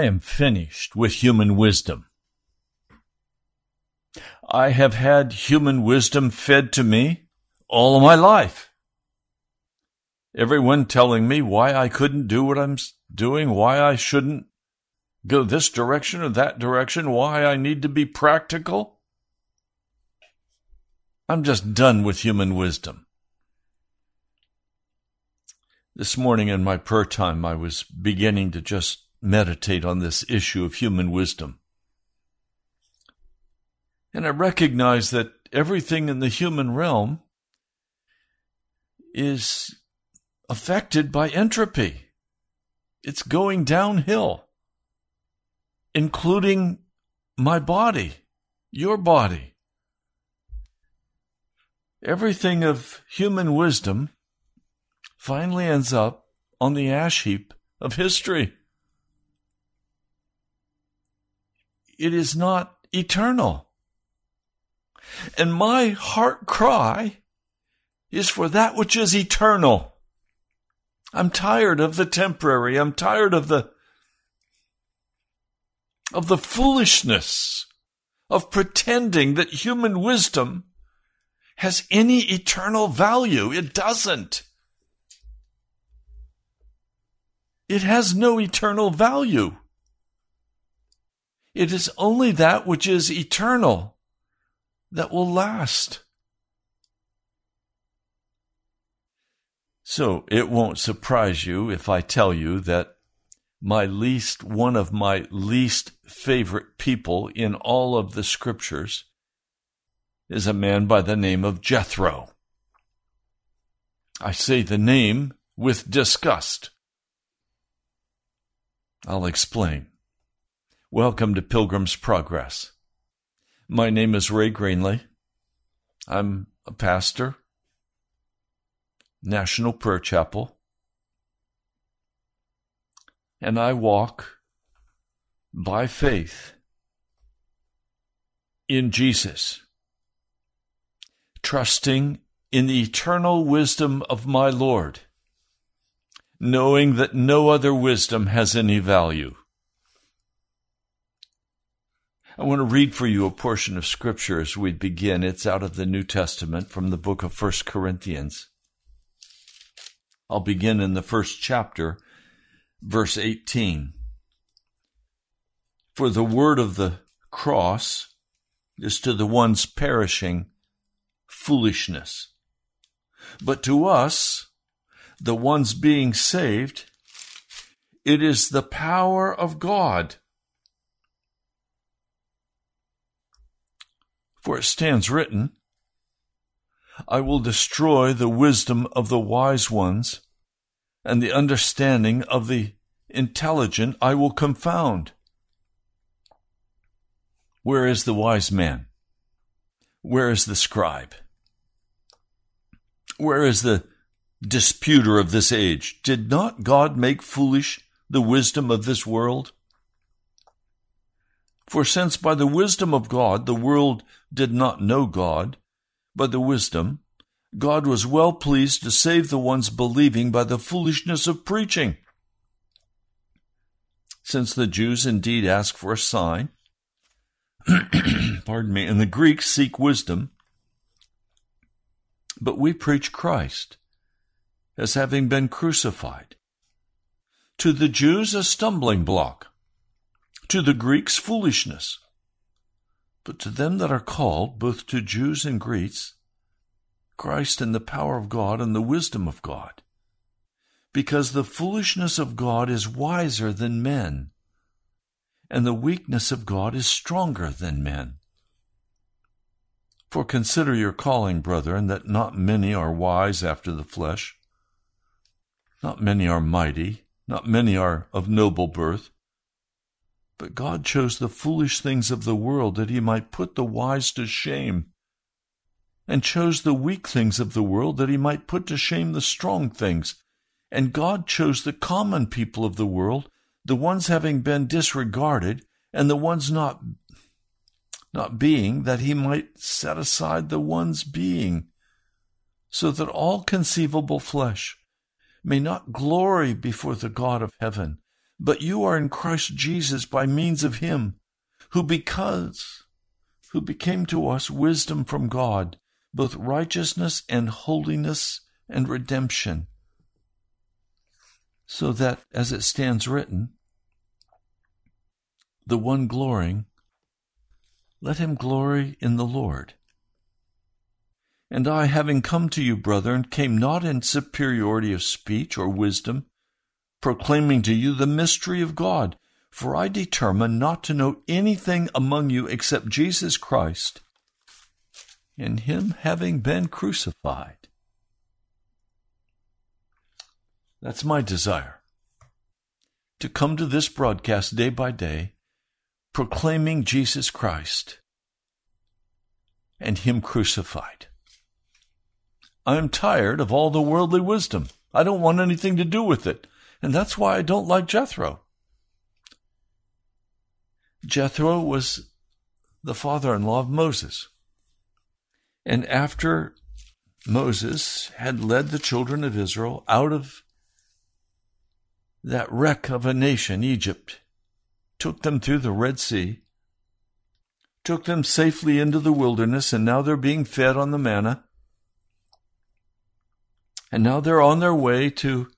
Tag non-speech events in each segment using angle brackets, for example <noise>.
I am finished with human wisdom. I have had human wisdom fed to me all my life. Everyone telling me why I couldn't do what I'm doing, why I shouldn't go this direction or that direction, why I need to be practical. I'm just done with human wisdom. This morning in my prayer time, I was beginning to just meditate on this issue of human wisdom. And I recognize that everything in the human realm is affected by entropy. It's going downhill, including my body, your body. Everything of human wisdom finally ends up on the ash heap of history. It is not eternal. And my heart cry is for that which is eternal. I'm tired of the temporary. I'm tired of the of the foolishness of pretending that human wisdom has any eternal value. It doesn't. It has no eternal value. It is only that which is eternal that will last. So it won't surprise you if I tell you that my least, one of my least favorite people in all of the scriptures is a man by the name of Jethro. I say the name with disgust. I'll explain. Welcome to Pilgrim's Progress. My name is Ray Greenley. I'm a pastor, National Prayer Chapel, and I walk by faith in Jesus, trusting in the eternal wisdom of my Lord, knowing that no other wisdom has any value. I want to read for you a portion of scripture as we begin. It's out of the New Testament from the book of First Corinthians. I'll begin in the first chapter, verse 18. For the word of the cross is to the ones perishing foolishness. But to us, the ones being saved, it is the power of God. For it stands written, I will destroy the wisdom of the wise ones, and the understanding of the intelligent I will confound. Where is the wise man? Where is the scribe? Where is the disputer of this age? Did not God make foolish the wisdom of this world? For since by the wisdom of God the world did not know God, by the wisdom, God was well pleased to save the ones believing by the foolishness of preaching. Since the Jews indeed ask for a sign, <clears throat> pardon me, and the Greeks seek wisdom, but we preach Christ as having been crucified. To the Jews, a stumbling block, to the Greeks, foolishness. But to them that are called, both to Jews and Greeks, Christ in the power of God and the wisdom of God. Because the foolishness of God is wiser than men, and the weakness of God is stronger than men. For consider your calling, brethren, that not many are wise after the flesh, not many are mighty, not many are of noble birth. But God chose the foolish things of the world that he might put the wise to shame, and chose the weak things of the world that he might put to shame the strong things. And God chose the common people of the world, the ones having been disregarded, and the ones not not being, that he might set aside the ones being, so that all conceivable flesh may not glory before the God of heaven, but you are in Christ Jesus by means of him, who because who became to us wisdom from God, both righteousness and holiness and redemption, so that, as it stands written, the one glorying let him glory in the Lord. And I, having come to you, brethren, came not in superiority of speech or wisdom, proclaiming to you the mystery of God, for I determined not to know anything among you except Jesus Christ, and him having been crucified. That's my desire. To come to this broadcast day by day proclaiming Jesus Christ and him crucified. I'm tired of all the worldly wisdom. I don't want anything to do with it. And that's why I don't like Jethro. Jethro was the father in law of Moses. And after Moses had led the children of Israel out of that wreck of a nation, Egypt, took them through the Red Sea, took them safely into the wilderness, and now they're being fed on the manna. And now they're on their way to,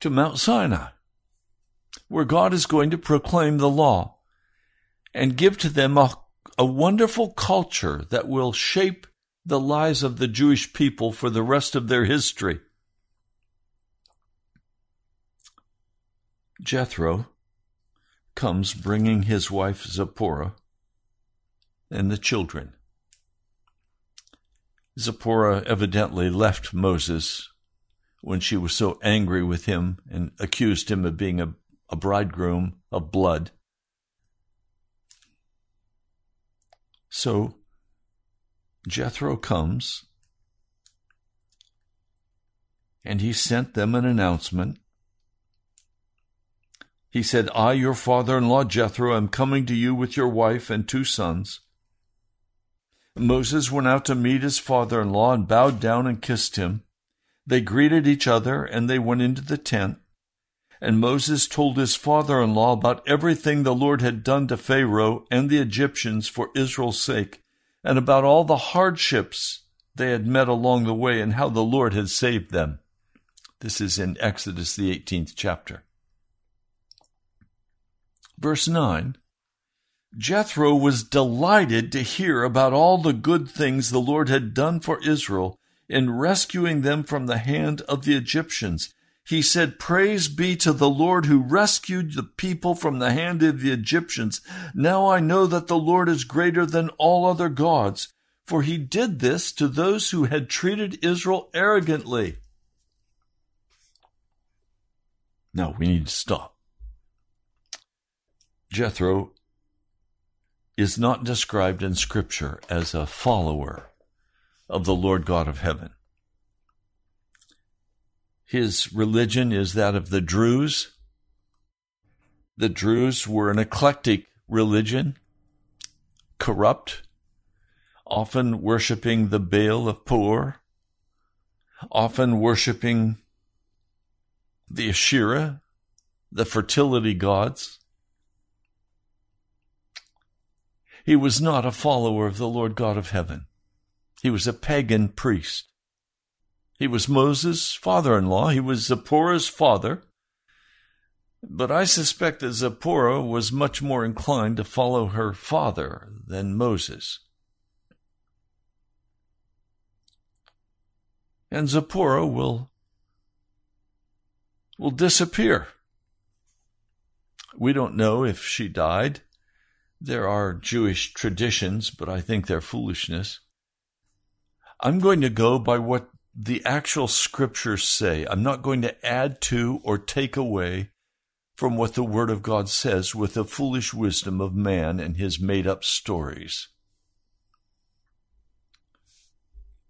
to Mount Sinai, where God is going to proclaim the law and give to them a, a wonderful culture that will shape the lives of the Jewish people for the rest of their history. Jethro comes bringing his wife Zipporah and the children. Zipporah evidently left Moses when she was so angry with him and accused him of being a, a bridegroom of blood. So Jethro comes and he sent them an announcement. He said, I, your father in law Jethro, am coming to you with your wife and two sons. Moses went out to meet his father in law and bowed down and kissed him. They greeted each other and they went into the tent. And Moses told his father in law about everything the Lord had done to Pharaoh and the Egyptians for Israel's sake, and about all the hardships they had met along the way and how the Lord had saved them. This is in Exodus, the 18th chapter. Verse 9 Jethro was delighted to hear about all the good things the Lord had done for Israel in rescuing them from the hand of the Egyptians. He said, Praise be to the Lord who rescued the people from the hand of the Egyptians. Now I know that the Lord is greater than all other gods, for he did this to those who had treated Israel arrogantly. Now we need to stop. Jethro is not described in Scripture as a follower of the Lord God of heaven. His religion is that of the Druze. The Druze were an eclectic religion, corrupt, often worshiping the Baal of Peor, often worshiping the Asherah, the fertility gods. He was not a follower of the Lord God of heaven. He was a pagan priest. He was Moses' father in law. He was Zipporah's father. But I suspect that Zipporah was much more inclined to follow her father than Moses. And Zipporah will, will disappear. We don't know if she died. There are Jewish traditions, but I think they're foolishness. I'm going to go by what the actual scriptures say. I'm not going to add to or take away from what the Word of God says with the foolish wisdom of man and his made up stories.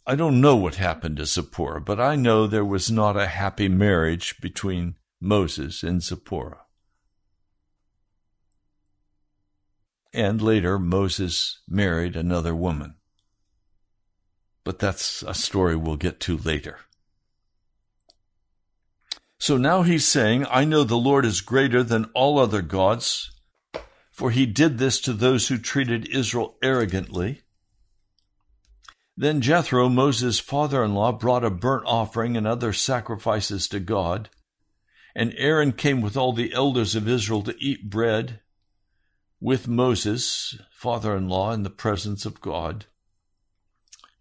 I don't know what happened to Zipporah, but I know there was not a happy marriage between Moses and Zipporah. And later, Moses married another woman. But that's a story we'll get to later. So now he's saying, I know the Lord is greater than all other gods, for he did this to those who treated Israel arrogantly. Then Jethro, Moses' father in law, brought a burnt offering and other sacrifices to God. And Aaron came with all the elders of Israel to eat bread with Moses, father in law, in the presence of God.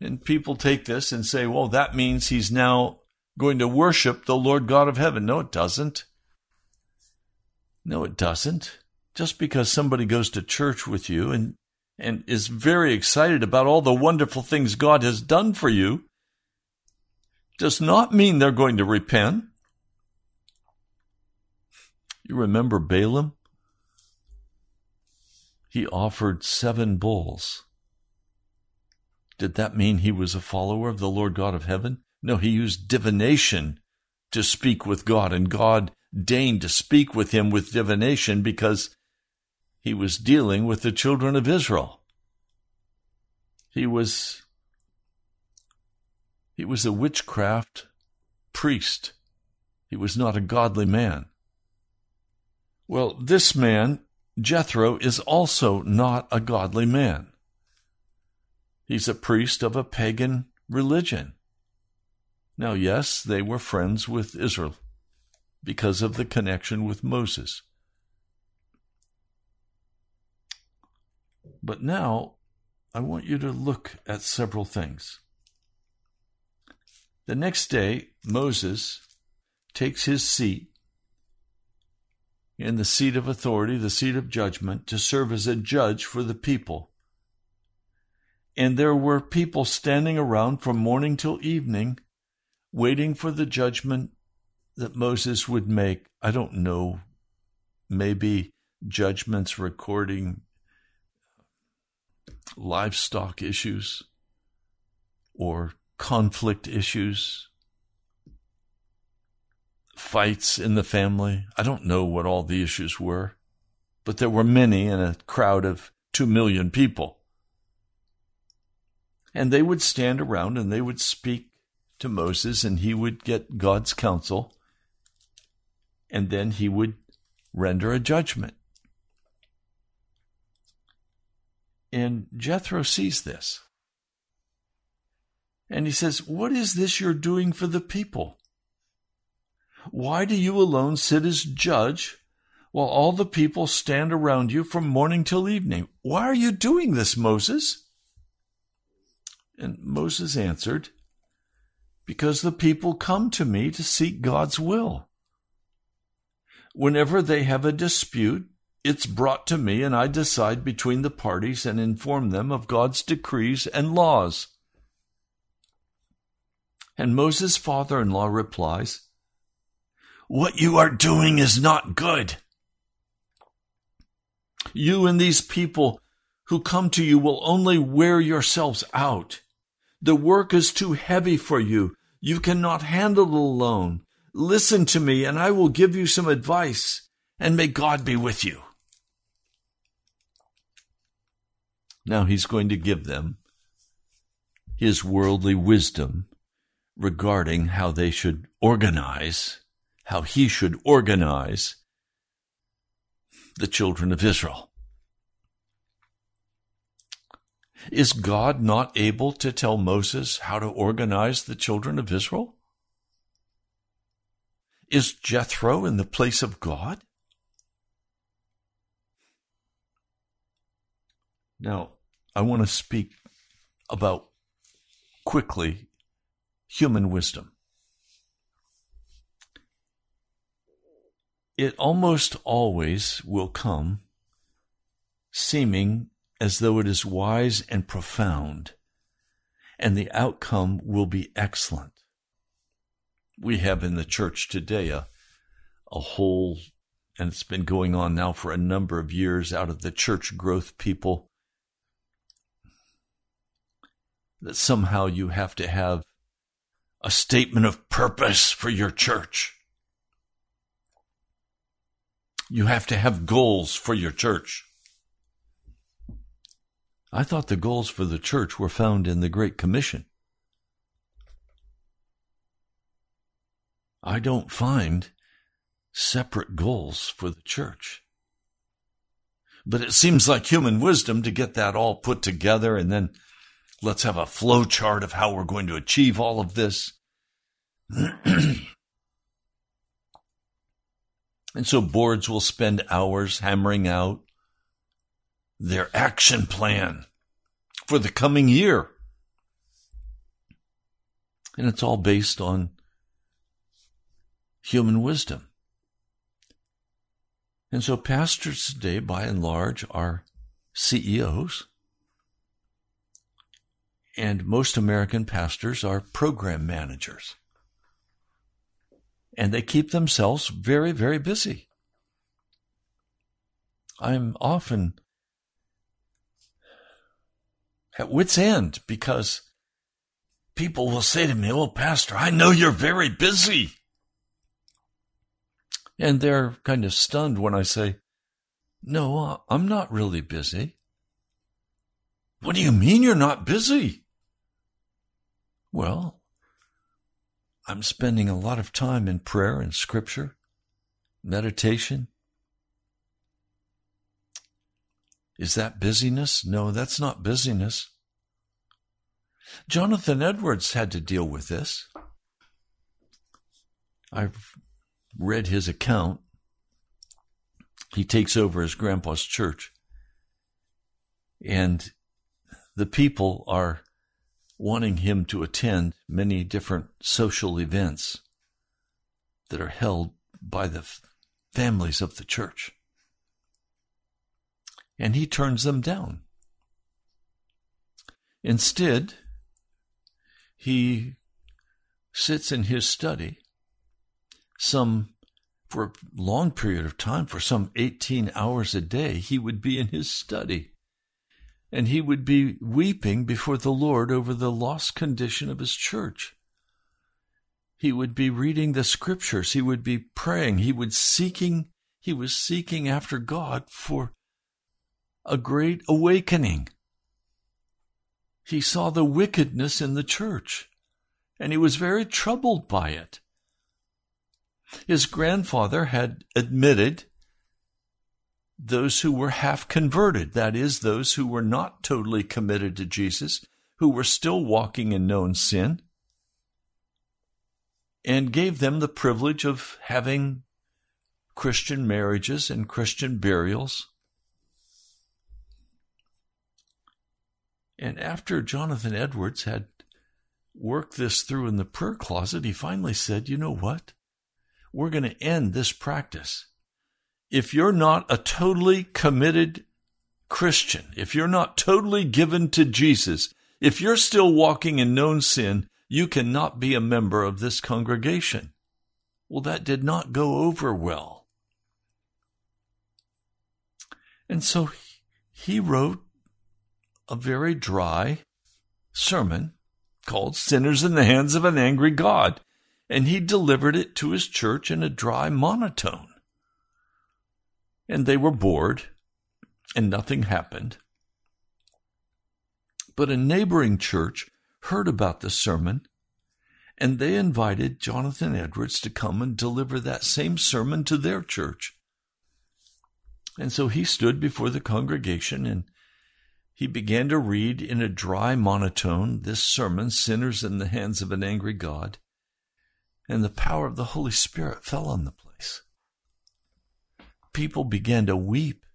And people take this and say, well, that means he's now going to worship the Lord God of heaven. No, it doesn't. No, it doesn't. Just because somebody goes to church with you and, and is very excited about all the wonderful things God has done for you does not mean they're going to repent. You remember Balaam? he offered seven bulls Did that mean he was a follower of the Lord God of heaven? No, he used divination to speak with God, and God deigned to speak with him with divination because he was dealing with the children of Israel. He was he was a witchcraft priest. He was not a godly man. Well, this man, Jethro, is also not a godly man. He's a priest of a pagan religion. Now, yes, they were friends with Israel because of the connection with Moses. But now, I want you to look at several things. The next day, Moses takes his seat in the seat of authority, the seat of judgment, to serve as a judge for the people. And there were people standing around from morning till evening, waiting for the judgment that Moses would make. I don't know, maybe judgments recording livestock issues or conflict issues, fights in the family. I don't know what all the issues were, but there were many in a crowd of two million people. And they would stand around and they would speak to Moses, and he would get God's counsel, and then he would render a judgment. And Jethro sees this. And he says, What is this you're doing for the people? Why do you alone sit as judge while all the people stand around you from morning till evening? Why are you doing this, Moses? And Moses answered, Because the people come to me to seek God's will. Whenever they have a dispute, it's brought to me, and I decide between the parties and inform them of God's decrees and laws. And Moses' father in law replies, What you are doing is not good. You and these people who come to you will only wear yourselves out. The work is too heavy for you. You cannot handle it alone. Listen to me, and I will give you some advice, and may God be with you. Now he's going to give them his worldly wisdom regarding how they should organize, how he should organize the children of Israel. Is God not able to tell Moses how to organize the children of Israel? Is Jethro in the place of God? Now, I want to speak about quickly human wisdom. It almost always will come seeming as though it is wise and profound, and the outcome will be excellent. We have in the church today a, a whole, and it's been going on now for a number of years out of the church growth people, that somehow you have to have a statement of purpose for your church. You have to have goals for your church. I thought the goals for the church were found in the Great Commission. I don't find separate goals for the church. But it seems like human wisdom to get that all put together and then let's have a flow chart of how we're going to achieve all of this. <clears throat> and so boards will spend hours hammering out their action plan for the coming year. And it's all based on human wisdom. And so pastors today, by and large, are CEOs. And most American pastors are program managers. And they keep themselves very, very busy. I'm often at wit's end because people will say to me, Oh, Pastor, I know you're very busy. And they're kind of stunned when I say, No, uh, I'm not really busy. What do you mean you're not busy? Well, I'm spending a lot of time in prayer and scripture, meditation. Is that busyness? No, that's not busyness. Jonathan Edwards had to deal with this. I've read his account. He takes over his grandpa's church, and the people are wanting him to attend many different social events that are held by the families of the church. And he turns them down. Instead, he sits in his study some for a long period of time for some 18 hours a day he would be in his study and he would be weeping before the Lord over the lost condition of his church. He would be reading the scriptures. He would be praying. He would seeking, he was seeking after God for a great awakening. He saw the wickedness in the church and he was very troubled by it. His grandfather had admitted those who were half converted, that is, those who were not totally committed to Jesus, who were still walking in known sin, and gave them the privilege of having Christian marriages and Christian burials. And after Jonathan Edwards had worked this through in the prayer closet, he finally said, You know what? We're going to end this practice if you're not a totally committed Christian, if you're not totally given to Jesus, if you're still walking in known sin, you cannot be a member of this congregation. Well, that did not go over well. And so he wrote a very dry sermon called Sinners in the Hands of an Angry God, and he delivered it to his church in a dry monotone and they were bored, and nothing happened. But a neighboring church heard about the sermon, and they invited Jonathan Edwards to come and deliver that same sermon to their church. And so he stood before the congregation and he began to read in a dry monotone this sermon, Sinners in the Hands of an Angry God. And the power of the Holy Spirit fell on the place people began to weep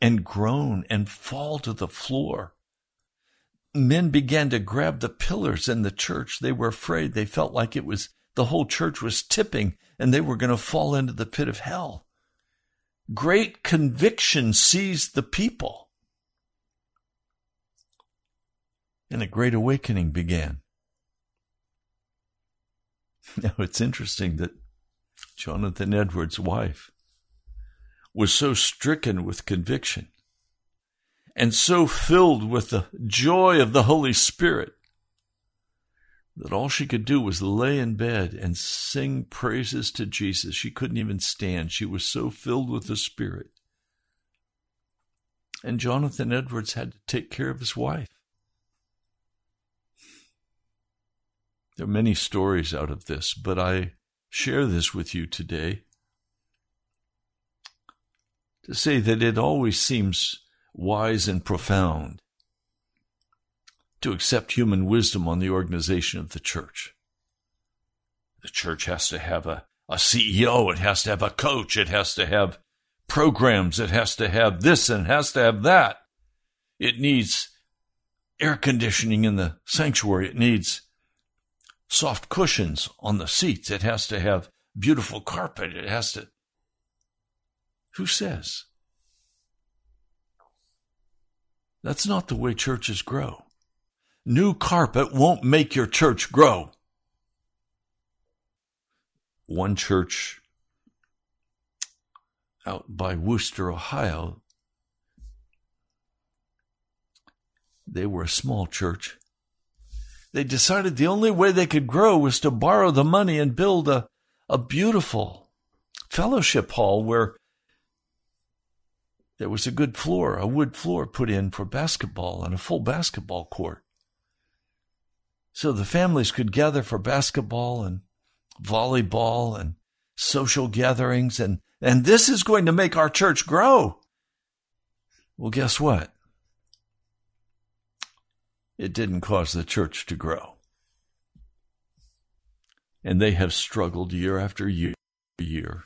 and groan and fall to the floor. Men began to grab the pillars in the church. They were afraid. They felt like it was the whole church was tipping and they were going to fall into the pit of hell. Great conviction seized the people. And a great awakening began. <laughs> Now it's interesting that Jonathan Edwards' wife was so stricken with conviction and so filled with the joy of the Holy Spirit that all she could do was lay in bed and sing praises to Jesus. She couldn't even stand. She was so filled with the Spirit. And Jonathan Edwards had to take care of his wife. There are many stories out of this, but I share this with you today to say that it always seems wise and profound to accept human wisdom on the organization of the church. The church has to have a, a CEO, it has to have a coach, it has to have programs, it has to have this and has to have that. It needs air conditioning in the sanctuary, it needs soft cushions on the seats, it has to have beautiful carpet, it has to who says? That's not the way churches grow. New carpet won't make your church grow. One church out by Wooster, Ohio, They were a small church. They decided the only way they could grow was to borrow the money and build a, a beautiful fellowship hall where there was a good floor, a wood floor put in for basketball and a full basketball court. So the families could gather for basketball and volleyball and social gatherings and, and this is going to make our church grow. Well, guess what? It didn't cause the church to grow. And they have struggled year after year, year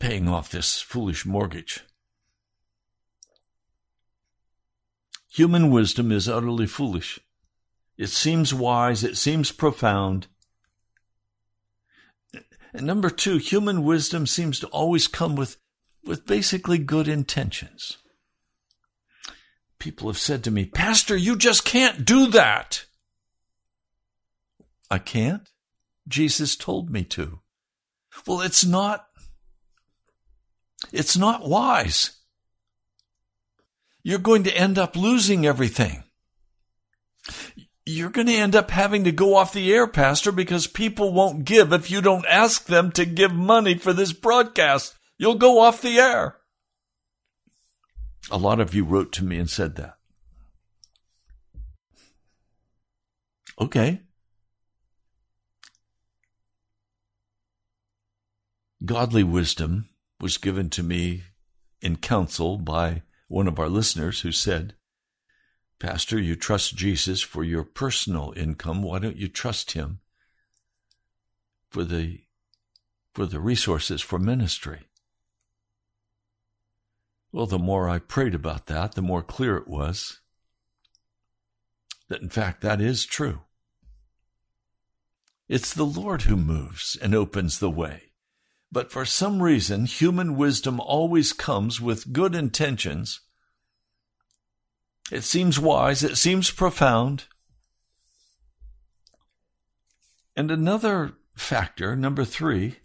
paying off this foolish mortgage. Human wisdom is utterly foolish. It seems wise, it seems profound. And number two, human wisdom seems to always come with, with basically good intentions. People have said to me, Pastor, you just can't do that. I can't? Jesus told me to. Well, it's not, it's not wise you're going to end up losing everything. You're going to end up having to go off the air, Pastor, because people won't give if you don't ask them to give money for this broadcast. You'll go off the air. A lot of you wrote to me and said that. Okay. Godly wisdom was given to me in counsel by one of our listeners who said, Pastor, you trust Jesus for your personal income. Why don't you trust him for the, for the resources for ministry? Well, the more I prayed about that, the more clear it was that in fact that is true. It's the Lord who moves and opens the way. But for some reason, human wisdom always comes with good intentions. It seems wise, it seems profound. And another factor, number three,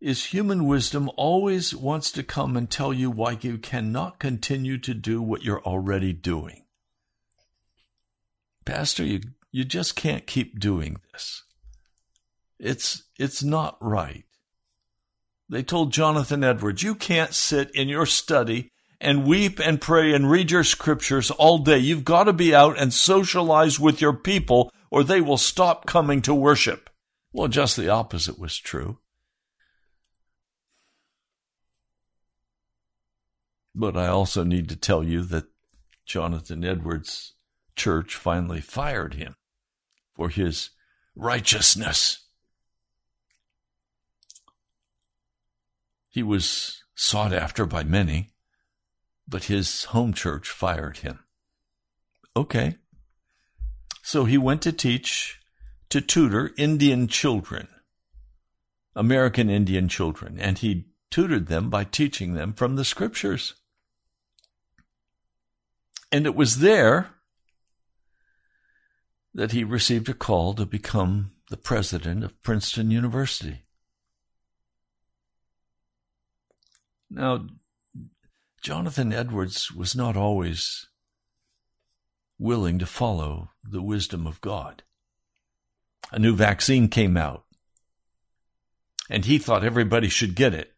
is human wisdom always wants to come and tell you why you cannot continue to do what you're already doing. Pastor, you, you just can't keep doing this. It's, it's not right. They told Jonathan Edwards, You can't sit in your study and weep and pray and read your scriptures all day. You've got to be out and socialize with your people or they will stop coming to worship. Well, just the opposite was true. But I also need to tell you that Jonathan Edwards' church finally fired him for his righteousness. He was sought after by many, but his home church fired him. Okay. So he went to teach, to tutor Indian children, American Indian children, and he tutored them by teaching them from the scriptures. And it was there that he received a call to become the president of Princeton University. Now, Jonathan Edwards was not always willing to follow the wisdom of God. A new vaccine came out, and he thought everybody should get it.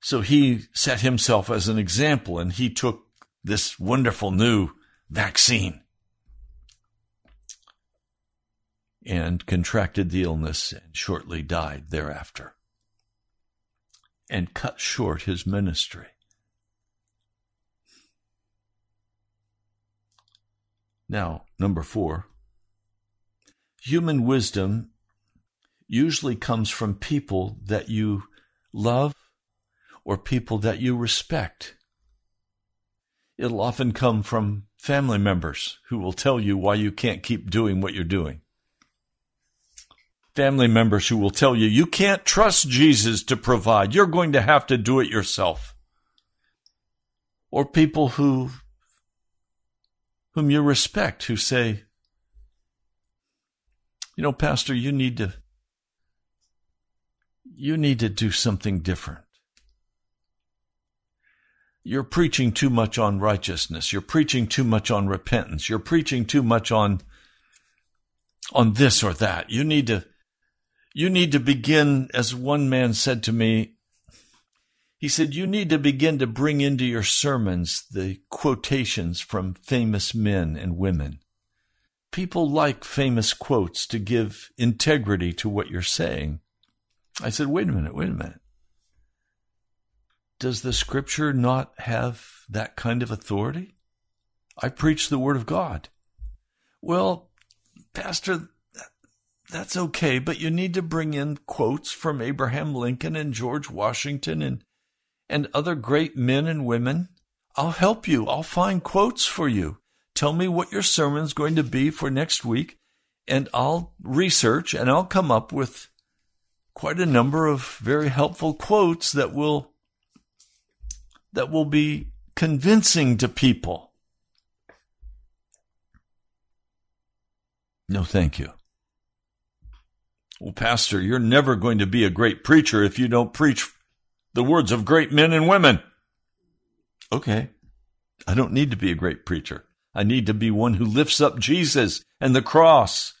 So he set himself as an example, and he took this wonderful new vaccine and contracted the illness and shortly died thereafter and cut short his ministry. Now, number four, human wisdom usually comes from people that you love or people that you respect. It'll often come from family members who will tell you why you can't keep doing what you're doing family members who will tell you you can't trust Jesus to provide. You're going to have to do it yourself. Or people who whom you respect who say, you know, pastor, you need to you need to do something different. You're preaching too much on righteousness. You're preaching too much on repentance. You're preaching too much on, on this or that. You need to, you need to begin, as one man said to me, he said, you need to begin to bring into your sermons the quotations from famous men and women. People like famous quotes to give integrity to what you're saying. I said, wait a minute, wait a minute. Does the scripture not have that kind of authority? I preach the word of God. Well, Pastor, that's okay, but you need to bring in quotes from Abraham Lincoln and George Washington and, and other great men and women. I'll help you. I'll find quotes for you. Tell me what your sermon's going to be for next week, and I'll research and I'll come up with quite a number of very helpful quotes that will that will be convincing to people. No, thank you. Well, Pastor, you're never going to be a great preacher if you don't preach the words of great men and women. Okay. I don't need to be a great preacher. I need to be one who lifts up Jesus and the cross.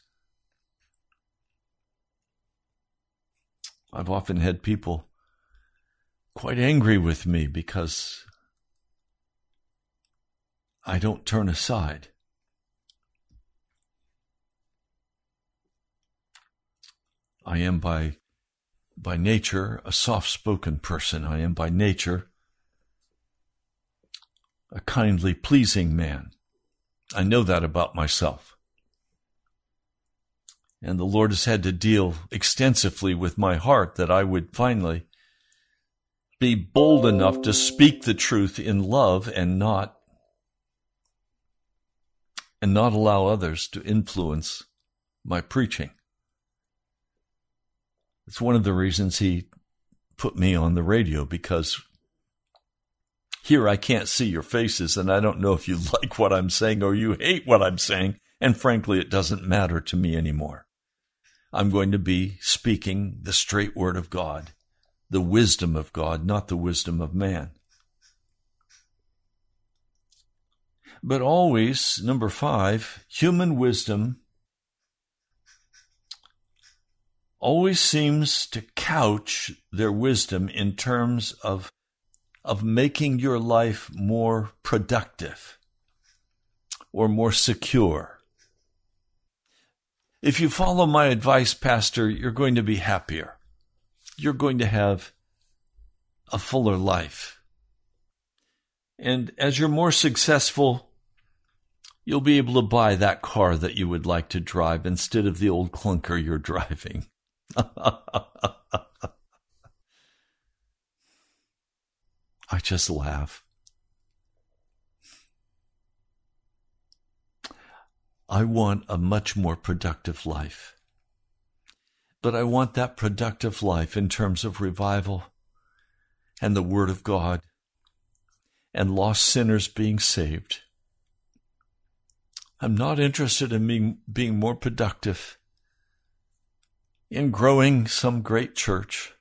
I've often had people quite angry with me because I don't turn aside. I am by by nature a soft-spoken person. I am by nature a kindly, pleasing man. I know that about myself. And the Lord has had to deal extensively with my heart that I would finally be bold enough to speak the truth in love and not and not allow others to influence my preaching. It's one of the reasons he put me on the radio because here I can't see your faces and I don't know if you <laughs> like what I'm saying or you hate what I'm saying. And frankly, it doesn't matter to me anymore. I'm going to be speaking the straight word of God, the wisdom of God, not the wisdom of man. But always, number five, human wisdom always seems to couch their wisdom in terms of, of making your life more productive or more secure. If you follow my advice, Pastor, you're going to be happier. You're going to have a fuller life. And as you're more successful, you'll be able to buy that car that you would like to drive instead of the old clunker you're driving. <laughs> I just laugh. I want a much more productive life. But I want that productive life in terms of revival and the Word of God and lost sinners being saved. I'm not interested in being, being more productive in growing some great church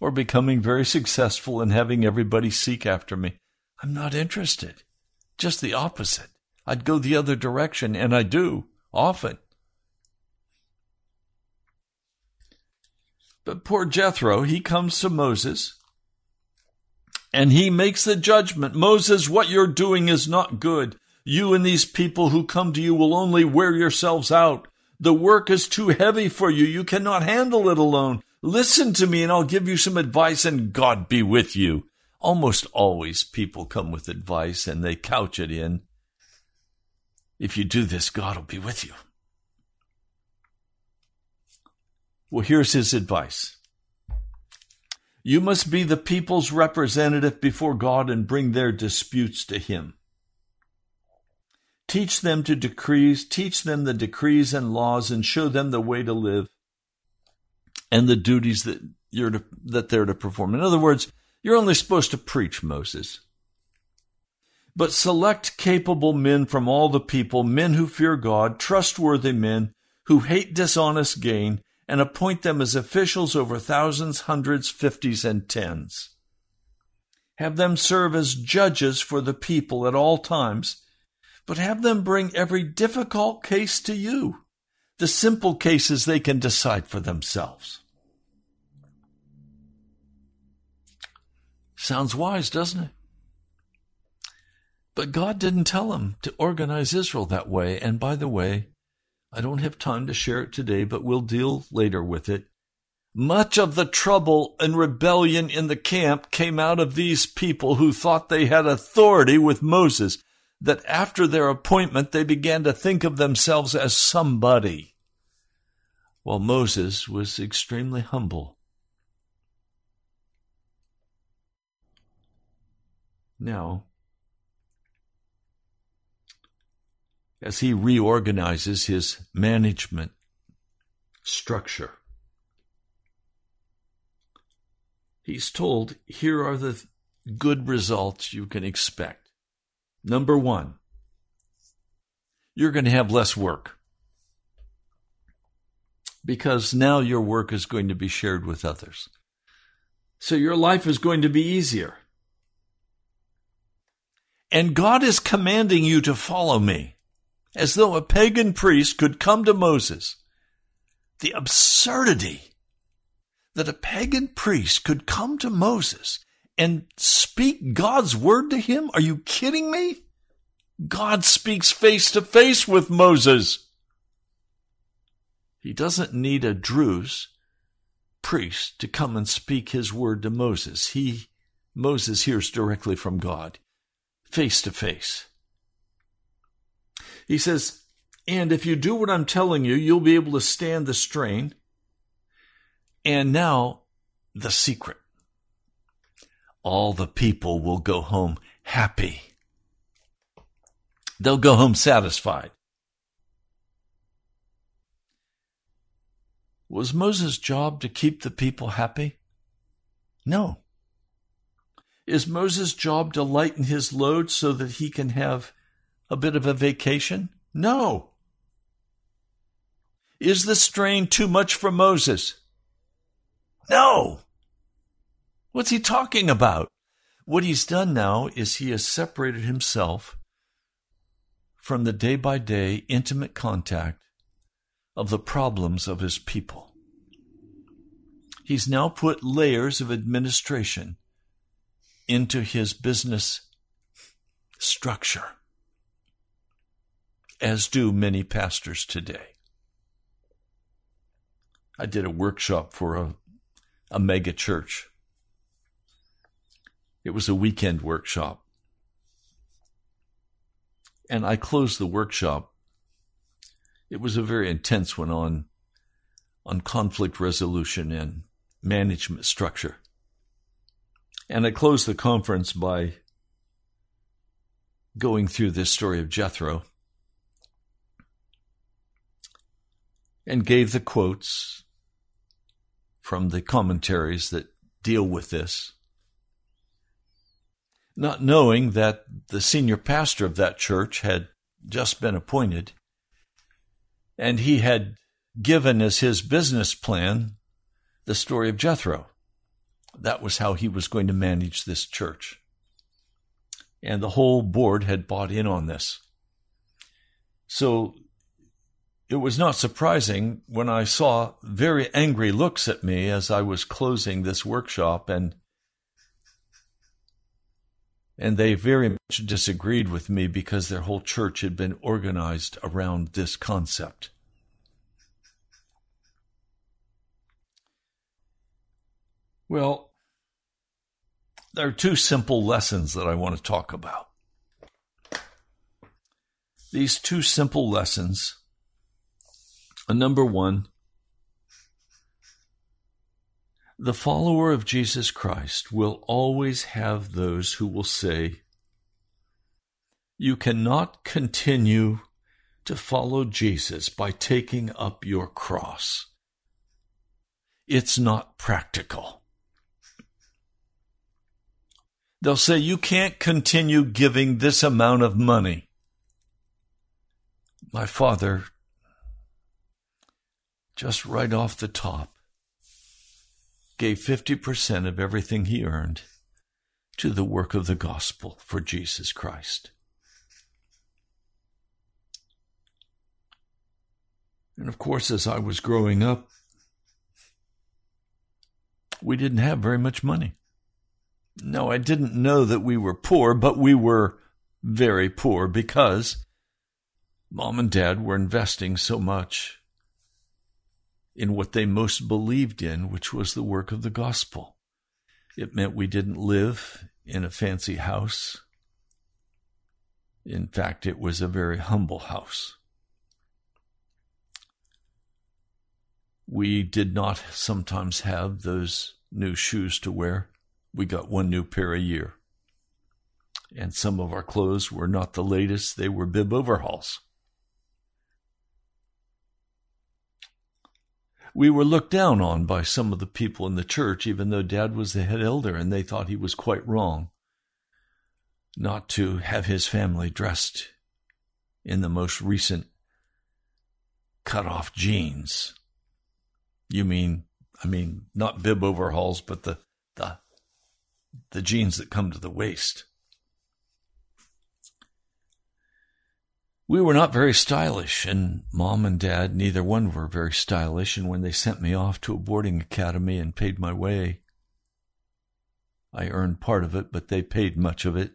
or becoming very successful and having everybody seek after me. I'm not interested. Just the opposite. I'd go the other direction, and I do often. But poor Jethro, he comes to Moses and he makes the judgment Moses, what you're doing is not good. You and these people who come to you will only wear yourselves out. The work is too heavy for you. You cannot handle it alone. Listen to me and I'll give you some advice and God be with you. Almost always people come with advice and they couch it in. If you do this, God will be with you. Well, here's his advice. You must be the people's representative before God and bring their disputes to him. Teach them to decrees, teach them the decrees and laws, and show them the way to live and the duties that you're to, that they're to perform. In other words, you're only supposed to preach, Moses. But select capable men from all the people, men who fear God, trustworthy men who hate dishonest gain, and appoint them as officials over thousands, hundreds, fifties, and tens. Have them serve as judges for the people at all times, but have them bring every difficult case to you. The simple cases they can decide for themselves. Sounds wise, doesn't it? But God didn't tell him to organize Israel that way. And by the way, I don't have time to share it today, but we'll deal later with it. Much of the trouble and rebellion in the camp came out of these people who thought they had authority with Moses, that after their appointment they began to think of themselves as somebody, while Moses was extremely humble. Now, as he reorganizes his management structure, he's told here are the good results you can expect. Number one, you're going to have less work because now your work is going to be shared with others. So your life is going to be easier. And God is commanding you to follow me, as though a pagan priest could come to Moses. The absurdity that a pagan priest could come to Moses and speak God's word to him? Are you kidding me? God speaks face to face with Moses. He doesn't need a Druze priest to come and speak his word to Moses. He, Moses hears directly from God face to face. He says, and if you do what I'm telling you, you'll be able to stand the strain. And now, the secret. All the people will go home happy. They'll go home satisfied. Was Moses' job to keep the people happy? No. Is Moses' job to lighten his load so that he can have a bit of a vacation? No. Is the strain too much for Moses? No. What's he talking about? What he's done now is he has separated himself from the day by day intimate contact of the problems of his people. He's now put layers of administration into his business structure, as do many pastors today. I did a workshop for a, a mega church. It was a weekend workshop. And I closed the workshop. It was a very intense one on, on conflict resolution and management structure. And I closed the conference by going through this story of Jethro and gave the quotes from the commentaries that deal with this. Not knowing that the senior pastor of that church had just been appointed, and he had given as his business plan the story of Jethro. That was how he was going to manage this church. And the whole board had bought in on this. So it was not surprising when I saw very angry looks at me as I was closing this workshop and and they very much disagreed with me because their whole church had been organized around this concept. Well, there are two simple lessons that I want to talk about. These two simple lessons. Uh, number one, the follower of Jesus Christ will always have those who will say, You cannot continue to follow Jesus by taking up your cross. It's not practical. They'll say, You can't continue giving this amount of money. My father, just right off the top, gave 50% of everything he earned to the work of the gospel for Jesus Christ. And of course, as I was growing up, we didn't have very much money. No, I didn't know that we were poor, but we were very poor because mom and dad were investing so much in what they most believed in, which was the work of the gospel. It meant we didn't live in a fancy house. In fact, it was a very humble house. We did not sometimes have those new shoes to wear. We got one new pair a year. And some of our clothes were not the latest, they were bib overhauls. We were looked down on by some of the people in the church, even though Dad was the head elder, and they thought he was quite wrong not to have his family dressed in the most recent cut off jeans. You mean, I mean, not bib overhauls, but the, the, the jeans that come to the waist. We were not very stylish, and mom and dad, neither one were very stylish. And when they sent me off to a boarding academy and paid my way, I earned part of it, but they paid much of it.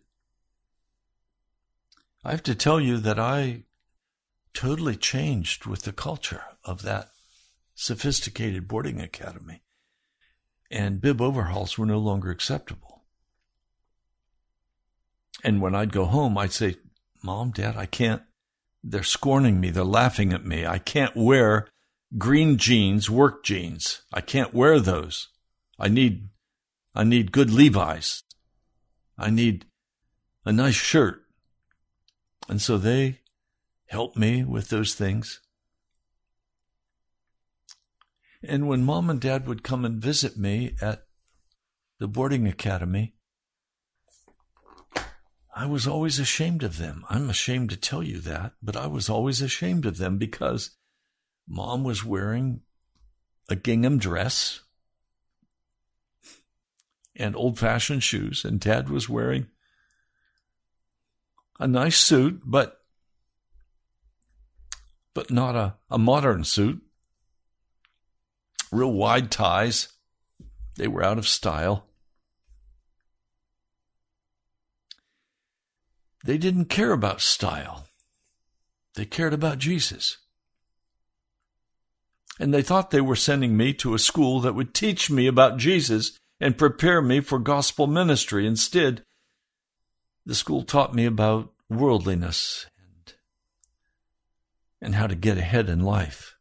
I have to tell you that I totally changed with the culture of that sophisticated boarding academy, and bib overhauls were no longer acceptable. And when I'd go home, I'd say, Mom, Dad, I can't they're scorning me. They're laughing at me. I can't wear green jeans, work jeans. I can't wear those. I need, I need good Levi's. I need a nice shirt. And so they help me with those things. And when mom and dad would come and visit me at the boarding academy, I was always ashamed of them. I'm ashamed to tell you that, but I was always ashamed of them because mom was wearing a gingham dress and old fashioned shoes, and dad was wearing a nice suit, but but not a, a modern suit. Real wide ties. They were out of style. They didn't care about style. They cared about Jesus. And they thought they were sending me to a school that would teach me about Jesus and prepare me for gospel ministry. Instead, the school taught me about worldliness and, and how to get ahead in life.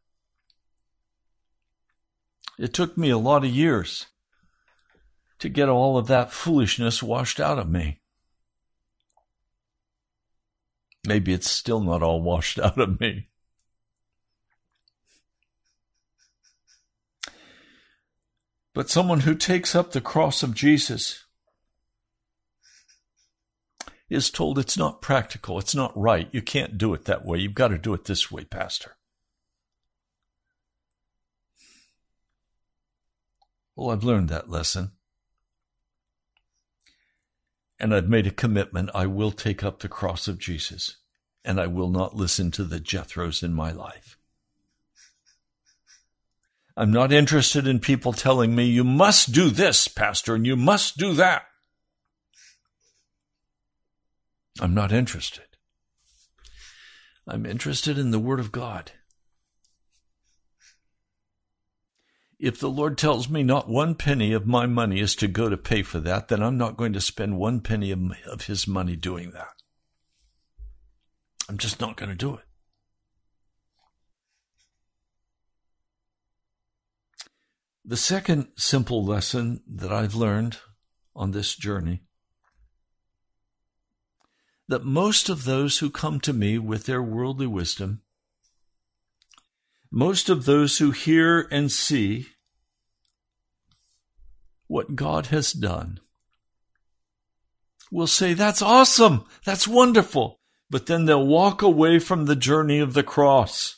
It took me a lot of years to get all of that foolishness washed out of me. Maybe it's still not all washed <laughs> out of me. But someone who takes up the cross of Jesus is told it's not practical, it's not right. You can't do it that way. You've got to do it this way, Pastor. Well, I've learned that lesson. And I've made a commitment I will take up the cross of Jesus and I will not listen to the Jethros in my life. I'm not interested in people telling me, you must do this, Pastor, and you must do that. I'm not interested. I'm interested in the Word of God. If the Lord tells me not one penny of my money is to go to pay for that, then I'm not going to spend one penny of, His money doing that. I'm just not going to do it. The second simple lesson that I've learned on this journey that most of those who come to me with their worldly wisdom most of those who hear and see what God has done will say, That's awesome. That's wonderful. But then they'll walk away from the journey of the cross.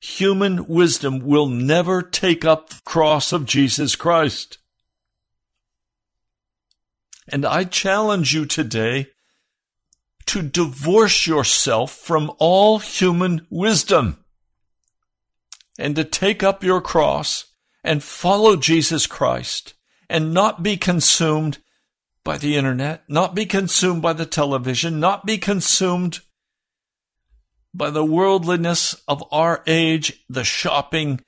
Human wisdom will never take up the cross of Jesus Christ. And I challenge you today to divorce yourself from all human wisdom and to take up your cross and follow Jesus Christ and not be consumed by the internet, not be consumed by the television, not be consumed by the worldliness of our age, the shopping,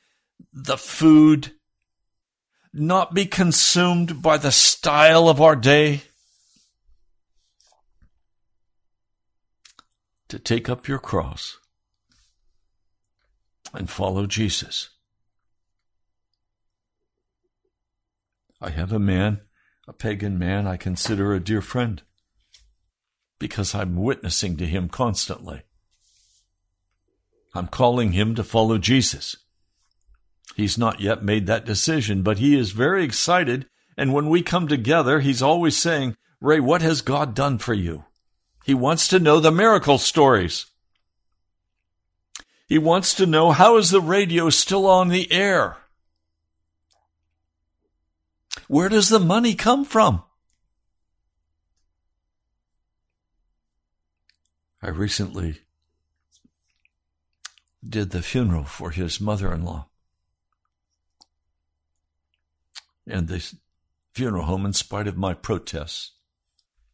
the food, not be consumed by the style of our day. To take up your cross and follow Jesus. I have a man, a pagan man I consider a dear friend because I'm witnessing to him constantly. I'm calling him to follow Jesus. He's not yet made that decision, but he is very excited. And when we come together, he's always saying, Ray, what has God done for you? He wants to know the miracle stories. He wants to know how is the radio still on the air? Where does the money come from? I recently did the funeral for his mother in law. And the funeral home, in spite of my protests,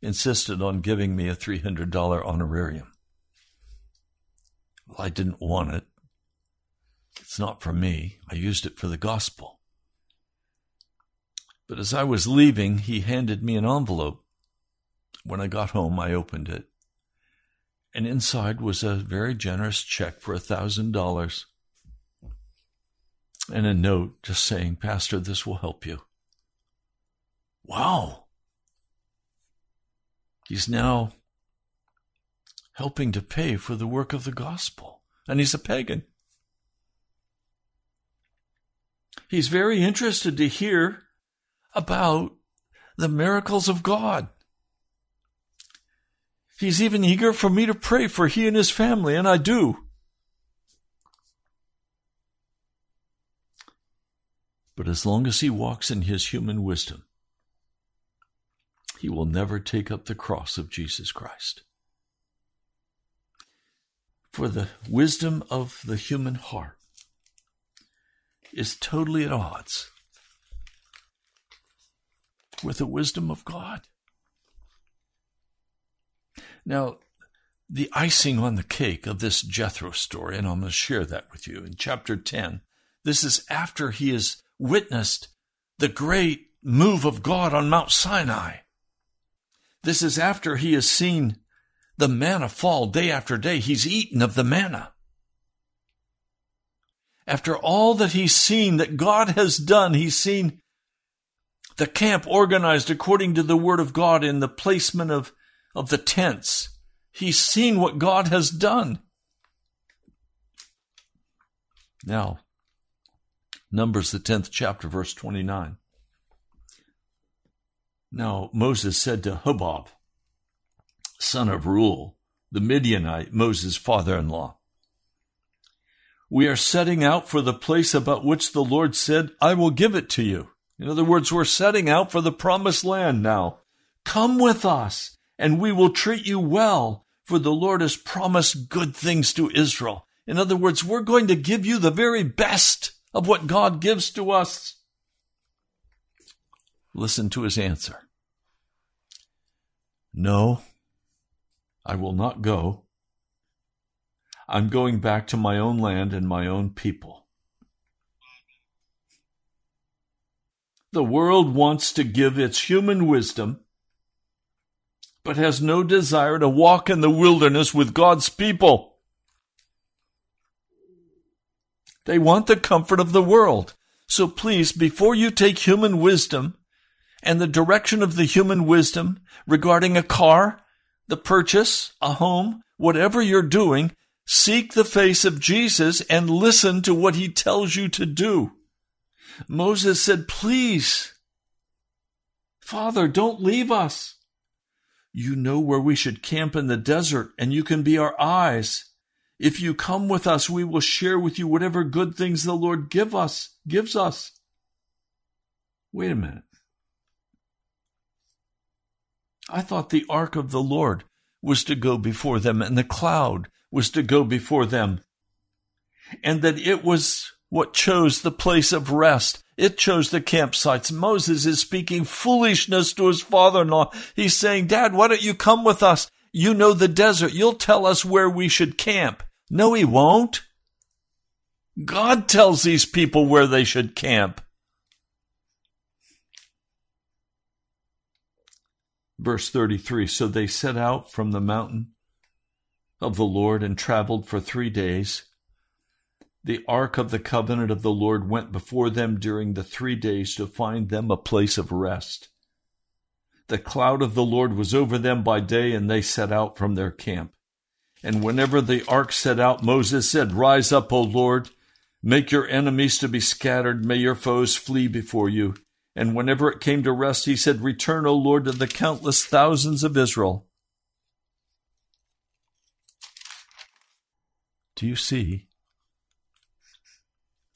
insisted on giving me a $300 honorarium. Well, I didn't want it. It's not for me. I used it for the gospel. But as I was leaving, he handed me an envelope. When I got home, I opened it. And inside was a very generous check for a thousand dollars and a note just saying, Pastor, this will help you. Wow. He's now helping to pay for the work of the gospel. And he's a pagan. He's very interested to hear about the miracles of God. He's even eager for me to pray for he and his family, and I do. But as long as he walks in his human wisdom, he will never take up the cross of Jesus Christ. For the wisdom of the human heart is totally at odds with the wisdom of God. Now, the icing on the cake of this Jethro story, and I'm going to share that with you in chapter 10. This is after he has witnessed the great move of God on Mount Sinai. This is after he has seen the manna fall day after day. He's eaten of the manna. After all that he's seen that God has done, he's seen the camp organized according to the word of God in the placement of of the tents. He's seen what God has done. Now, Numbers, the 10th chapter, verse 29. Now, Moses said to Hobab, son of Reuel, the Midianite, Moses' father in law, We are setting out for the place about which the Lord said, I will give it to you. In other words, we're setting out for the promised land now. Come with us and we will treat you well, for the Lord has promised good things to Israel. In other words, we're going to give you the very best of what God gives to us. Listen to his answer. No, I will not go. I'm going back to my own land and my own people. The world wants to give its human wisdom but has no desire to walk in the wilderness with God's people. They want the comfort of the world. So please, before you take human wisdom and the direction of the human wisdom regarding a car, the purchase, a home, whatever you're doing, seek the face of Jesus and listen to what he tells you to do. Moses said, please, Father, don't leave us. You know where we should camp in the desert, and you can be our eyes. If you come with us, we will share with you whatever good things the Lord give us, gives us. Wait a minute. I thought the ark of the Lord was to go before them and the cloud was to go before them. And that it was what chose the place of rest. It chose the campsites. Moses is speaking foolishness to his father-in-law. He's saying, Dad, why don't you come with us? You know the desert. You'll tell us where we should camp. No, he won't. God tells these people where they should camp. Verse 33 So they set out from the mountain of the Lord and traveled for three days. The ark of the covenant of the Lord went before them during the three days to find them a place of rest. The cloud of the Lord was over them by day, and they set out from their camp. And whenever the ark set out, Moses said, Rise up, O Lord, make your enemies to be scattered, may your foes flee before you. And whenever it came to rest, he said, Return, O Lord, to the countless thousands of Israel. Do you see?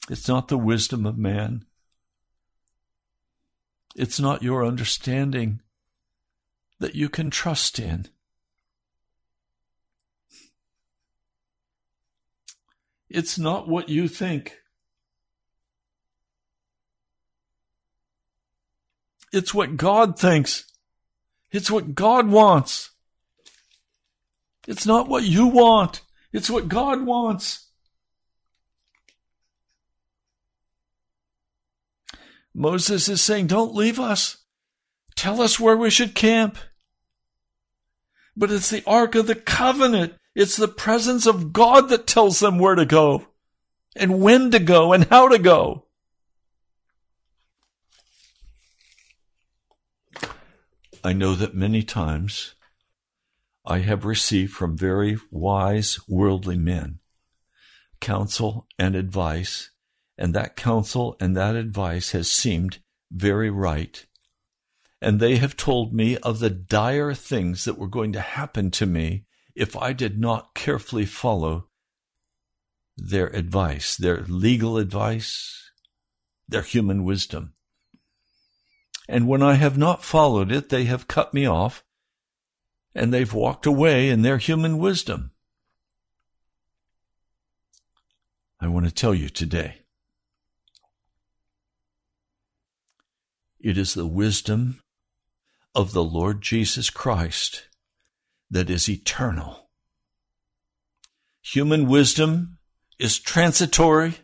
It's not the wisdom of man. It's not your understanding that you can trust in. It's not what you think. It's what God thinks. It's what God wants. It's not what you want. It's what God wants. Moses is saying, Don't leave us. Tell us where we should camp. But it's the Ark of the Covenant. It's the presence of God that tells them where to go and when to go and how to go. I know that many times I have received from very wise worldly men counsel and advice, and that counsel and that advice has seemed very right. And they have told me of the dire things that were going to happen to me if I did not carefully follow their advice, their legal advice, their human wisdom. And when I have not followed it, they have cut me off and they've walked away in their human wisdom. I want to tell you today it is the wisdom of the Lord Jesus Christ that is eternal. Human wisdom is transitory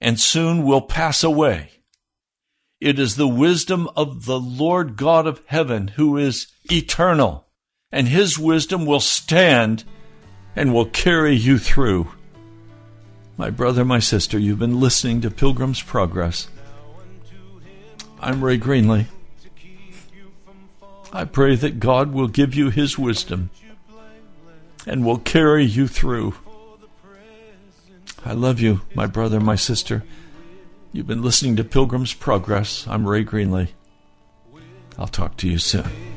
and soon will pass away. It is the wisdom of the Lord God of heaven who is eternal, and his wisdom will stand and will carry you through. My brother, my sister, you've been listening to Pilgrim's Progress. I'm Ray Greenley. I pray that God will give you his wisdom and will carry you through. I love you, my brother, my sister. You've been listening to Pilgrim's Progress. I'm Ray Greenley. I'll talk to you soon.